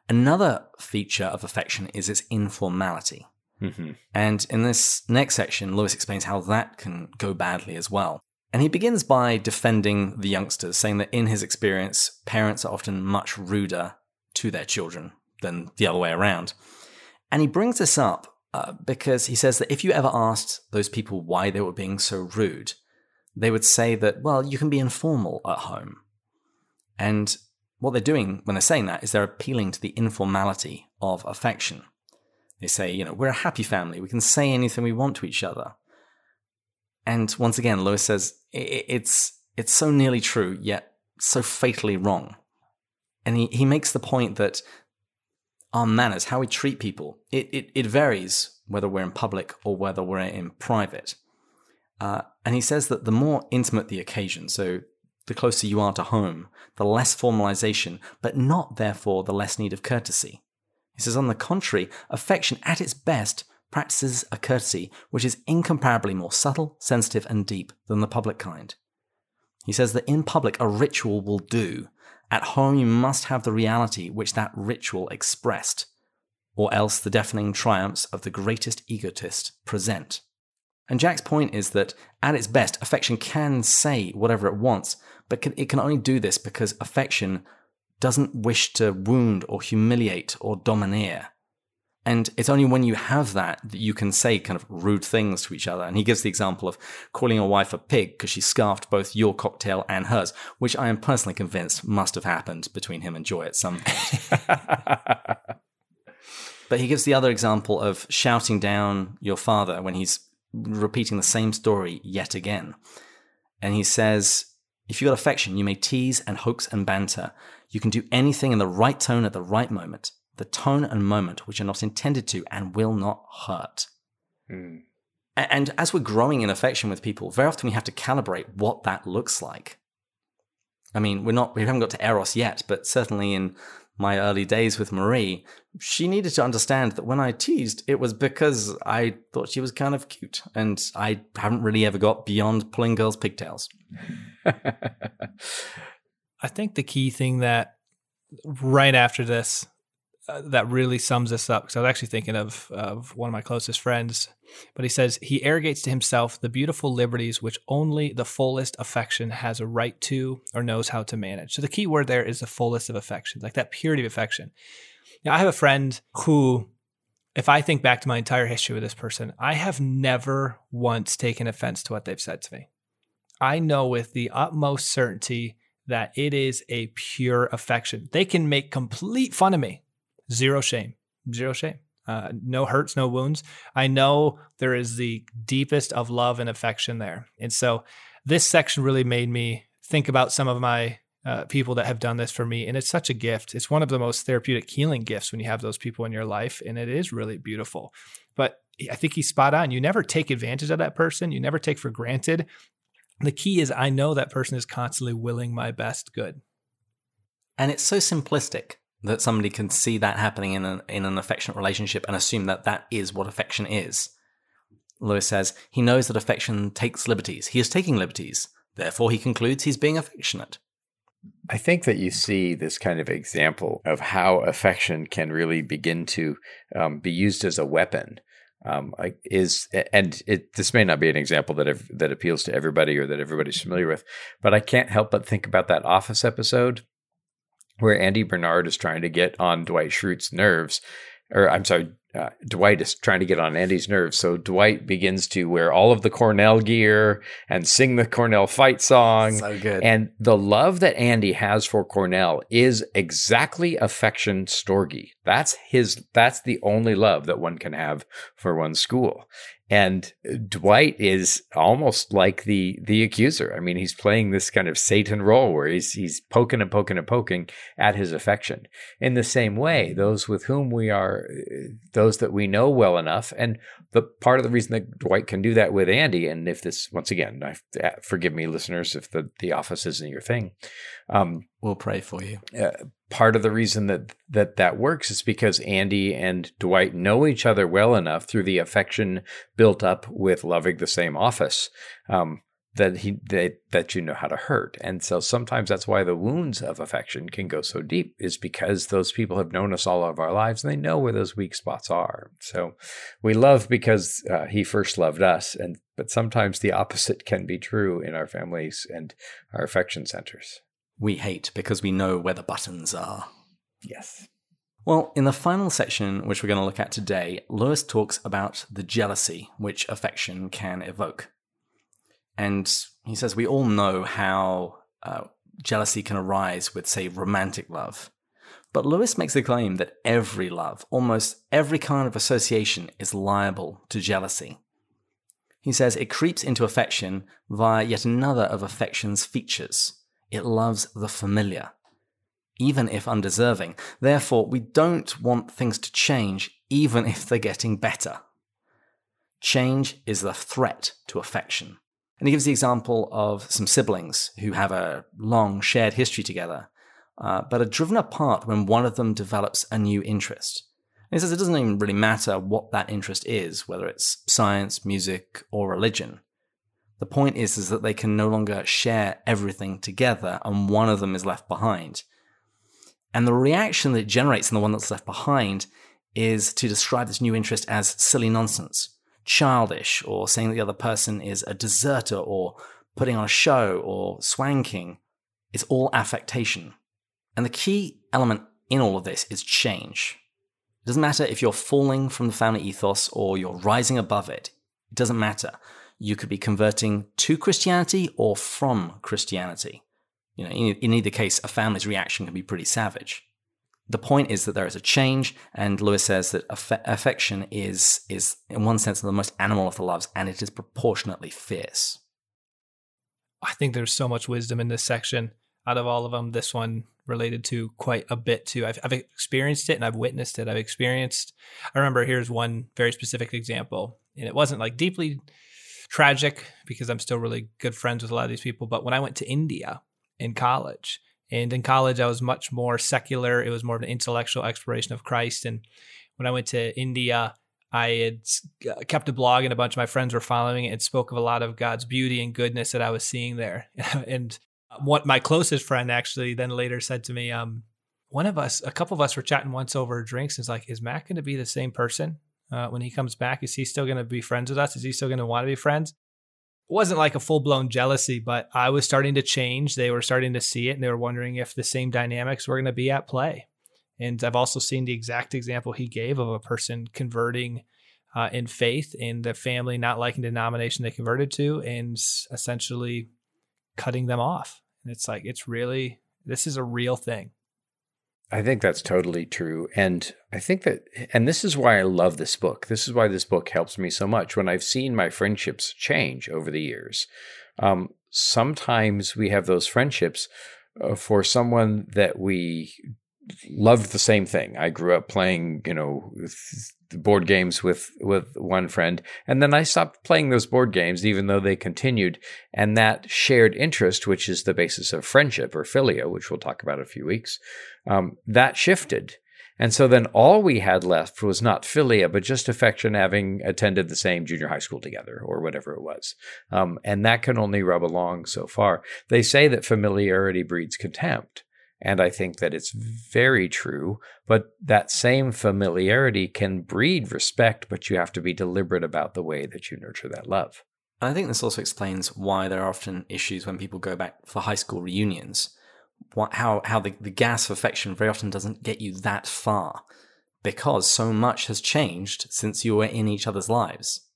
Another feature of affection is its informality. Mm-hmm. And in this next section, Lewis explains how that can go badly as well. And he begins by defending the youngsters, saying that in his experience, parents are often much ruder to their children than the other way around. And he brings this up uh, because he says that if you ever asked those people why they were being so rude, they would say that, well, you can be informal at home. And what they're doing when they're saying that is they're appealing to the informality of affection. They say, you know, we're a happy family. We can say anything we want to each other. And once again, Lewis says it's it's so nearly true, yet so fatally wrong. And he, he makes the point that our manners, how we treat people, it, it, it varies whether we're in public or whether we're in private. Uh, and he says that the more intimate the occasion, so the closer you are to home, the less formalization, but not therefore the less need of courtesy. He says, on the contrary, affection at its best practices a courtesy which is incomparably more subtle, sensitive, and deep than the public kind. He says that in public a ritual will do, At home, you must have the reality which that ritual expressed, or else the deafening triumphs of the greatest egotist present. And Jack's point is that at its best, affection can say whatever it wants, but it can only do this because affection doesn't wish to wound or humiliate or domineer. And it's only when you have that that you can say kind of rude things to each other. And he gives the example of calling your wife a pig because she scarfed both your cocktail and hers, which I am personally convinced must have happened between him and Joy at some point. but he gives the other example of shouting down your father when he's repeating the same story yet again. And he says, if you've got affection, you may tease and hoax and banter. You can do anything in the right tone at the right moment the tone and moment which are not intended to and will not hurt. Mm. And as we're growing in affection with people, very often we have to calibrate what that looks like. I mean, we're not, we haven't got to Eros yet, but certainly in my early days with Marie, she needed to understand that when I teased, it was because I thought she was kind of cute. And I haven't really ever got beyond pulling girls' pigtails. I think the key thing that right after this that really sums this up because I was actually thinking of of one of my closest friends, but he says he arrogates to himself the beautiful liberties which only the fullest affection has a right to or knows how to manage. So the key word there is the fullest of affection, like that purity of affection. Now I have a friend who, if I think back to my entire history with this person, I have never once taken offense to what they've said to me. I know with the utmost certainty that it is a pure affection. They can make complete fun of me Zero shame. Zero shame. Uh, no hurts, no wounds. I know there is the deepest of love and affection there. And so this section really made me think about some of my uh, people that have done this for me. And it's such a gift. It's one of the most therapeutic healing gifts when you have those people in your life. And it is really beautiful. But I think he's spot on. You never take advantage of that person, you never take for granted. The key is I know that person is constantly willing my best good. And it's so simplistic that somebody can see that happening in an, in an affectionate relationship and assume that that is what affection is. Lewis says he knows that affection takes liberties. He is taking liberties. Therefore, he concludes he's being affectionate. I think that you see this kind of example of how affection can really begin to um, be used as a weapon. Um, is and it, this may not be an example that that appeals to everybody or that everybody's familiar with, but I can't help but think about that Office episode where Andy Bernard is trying to get on Dwight Schrute's nerves, or I'm sorry, uh, Dwight is trying to get on Andy's nerves. So Dwight begins to wear all of the Cornell gear and sing the Cornell fight song. So good. And the love that Andy has for Cornell is exactly affection Storge. That's his. That's the only love that one can have for one's school. And Dwight is almost like the the accuser. I mean, he's playing this kind of Satan role where he's he's poking and poking and poking at his affection. In the same way, those with whom we are, those that we know well enough, and the part of the reason that Dwight can do that with Andy, and if this once again, I, forgive me, listeners, if the the office isn't your thing, um, we'll pray for you. Uh, part of the reason that that that works is because Andy and Dwight know each other well enough through the affection built up with loving the same office um, that he that, that you know how to hurt and so sometimes that's why the wounds of affection can go so deep is because those people have known us all of our lives and they know where those weak spots are so we love because uh, he first loved us and but sometimes the opposite can be true in our families and our affection centers we hate because we know where the buttons are. Yes. Well, in the final section, which we're going to look at today, Lewis talks about the jealousy which affection can evoke. And he says we all know how uh, jealousy can arise with, say, romantic love. But Lewis makes the claim that every love, almost every kind of association, is liable to jealousy. He says it creeps into affection via yet another of affection's features it loves the familiar, even if undeserving. Therefore, we don't want things to change, even if they're getting better. Change is the threat to affection. And he gives the example of some siblings who have a long shared history together, uh, but are driven apart when one of them develops a new interest. And he says it doesn't even really matter what that interest is, whether it's science, music, or religion. The point is, is that they can no longer share everything together and one of them is left behind. And the reaction that it generates in the one that's left behind is to describe this new interest as silly nonsense, childish, or saying that the other person is a deserter or putting on a show or swanking. It's all affectation. And the key element in all of this is change. It doesn't matter if you're falling from the family ethos or you're rising above it. It doesn't matter. You could be converting to Christianity or from Christianity. You know, in, in either case, a family's reaction can be pretty savage. The point is that there is a change, and Lewis says that aff- affection is, is, in one sense, the most animal of the loves, and it is proportionately fierce. I think there's so much wisdom in this section. Out of all of them, this one related to quite a bit too. I've, I've experienced it and I've witnessed it. I've experienced. I remember here's one very specific example, and it wasn't like deeply tragic because I'm still really good friends with a lot of these people. But when I went to India in college, and in college I was much more secular. It was more of an intellectual exploration of Christ. And when I went to India, I had kept a blog and a bunch of my friends were following it and spoke of a lot of God's beauty and goodness that I was seeing there. and what my closest friend actually then later said to me, um, one of us, a couple of us were chatting once over drinks. And it's like, is Matt going to be the same person uh, when he comes back? Is he still going to be friends with us? Is he still going to want to be friends? It wasn't like a full blown jealousy, but I was starting to change. They were starting to see it and they were wondering if the same dynamics were going to be at play. And I've also seen the exact example he gave of a person converting uh, in faith and the family not liking the denomination they converted to and essentially cutting them off. And it's like, it's really, this is a real thing. I think that's totally true. And I think that, and this is why I love this book. This is why this book helps me so much when I've seen my friendships change over the years. Um, sometimes we have those friendships uh, for someone that we loved the same thing. I grew up playing, you know, board games with with one friend, and then I stopped playing those board games, even though they continued. And that shared interest, which is the basis of friendship or philia, which we'll talk about in a few weeks, um, that shifted. And so then all we had left was not philia, but just affection, having attended the same junior high school together or whatever it was. Um, and that can only rub along so far. They say that familiarity breeds contempt. And I think that it's very true. But that same familiarity can breed respect, but you have to be deliberate about the way that you nurture that love. I think this also explains why there are often issues when people go back for high school reunions. What, how how the, the gas of affection very often doesn't get you that far because so much has changed since you were in each other's lives.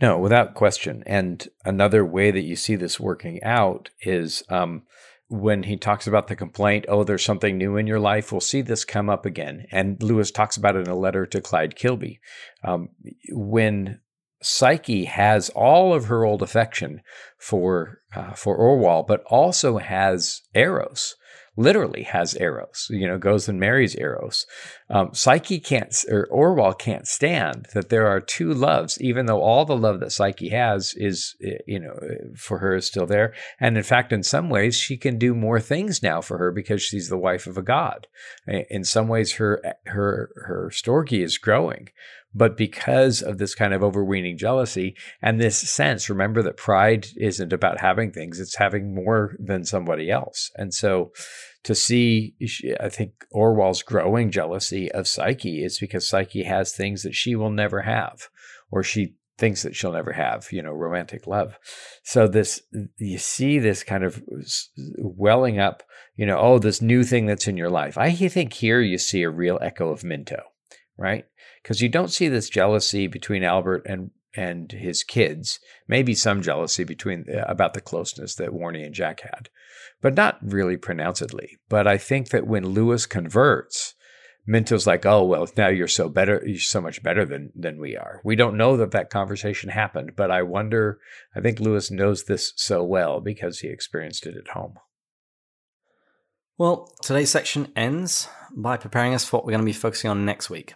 No, without question. And another way that you see this working out is um, when he talks about the complaint, oh, there's something new in your life, we'll see this come up again. And Lewis talks about it in a letter to Clyde Kilby. Um, when Psyche has all of her old affection for uh, for Orual, but also has Eros literally has Eros, you know, goes and marries Eros. Um, Psyche can't, or Orual can't stand that there are two loves, even though all the love that Psyche has is, eh, you know, eh, for her is still there. And in fact, in some ways, she can do more things now for her because she's the wife of a god. In some ways, her her her storge is growing. But because of this kind of overweening jealousy and this sense, remember that pride isn't about having things, it's having more than somebody else. And so to see, I think Orual's growing jealousy of Psyche is because Psyche has things that she will never have, or she thinks that she'll never have, you know, romantic love. So this, you see this kind of welling up, you know, oh, this new thing that's in your life. I think here you see a real echo of Minto, right? because you don't see this jealousy between Albert and and his kids. Maybe some jealousy between uh, about the closeness that Warnie and Jack had, but not really pronouncedly. But I think that when Lewis converts, Minto's like, "Oh well, now you're so better, you're so much better than than we are." We don't know that that conversation happened, but I wonder. I think Lewis knows this so well because he experienced it at home. Well, today's section ends by preparing us for what we're going to be focusing on next week.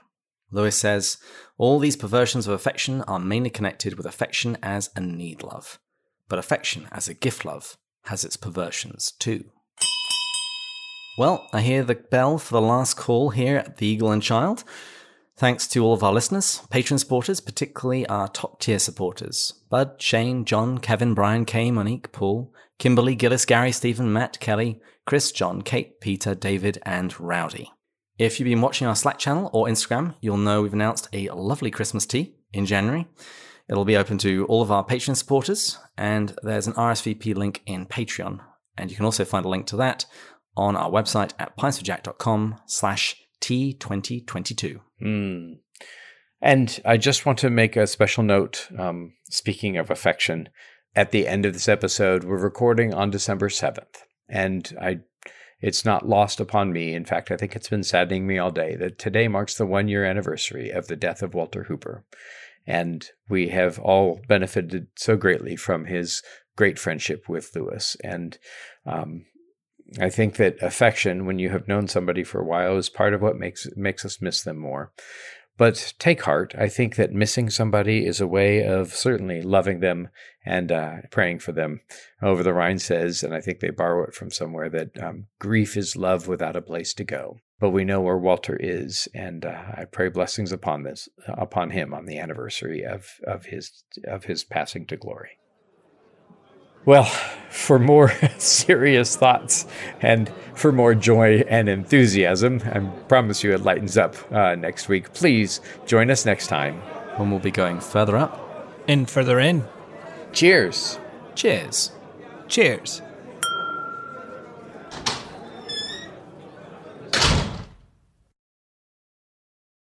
Lewis says, all these perversions of affection are mainly connected with affection as a need love. But affection as a gift love has its perversions too. Well, I hear the bell for the last call here at the Eagle and Child. Thanks to all of our listeners, patron supporters, particularly our top tier supporters Bud, Shane, John, Kevin, Brian, Kay, Monique, Paul, Kimberly, Gillis, Gary, Stephen, Matt, Kelly, Chris, John, Kate, Peter, David, and Rowdy. If you've been watching our Slack channel or Instagram, you'll know we've announced a lovely Christmas tea in January. It'll be open to all of our Patreon supporters, and there's an RSVP link in Patreon. And you can also find a link to that on our website at pintswithjack.com slash T2022. Mm. And I just want to make a special note. Um, speaking of affection, at the end of this episode, we're recording on December 7th. And I it's not lost upon me. In fact, I think it's been saddening me all day that today marks the one year anniversary of the death of Walter Hooper. And we have all benefited so greatly from his great friendship with Lewis. And um, I think that affection, when you have known somebody for a while, is part of what makes makes us miss them more. But take heart. I think that missing somebody is a way of certainly loving them and uh, praying for them. Over the Rhine says, and I think they borrow it from somewhere, that um, grief is love without a place to go. But we know where Walter is, and uh, I pray blessings upon this, upon him on the anniversary of of his of his passing to glory. Well, for more serious thoughts and for more joy and enthusiasm, I promise you it lightens up uh, next week. Please join us next time when we'll be going further up and further in. Cheers. Cheers. Cheers.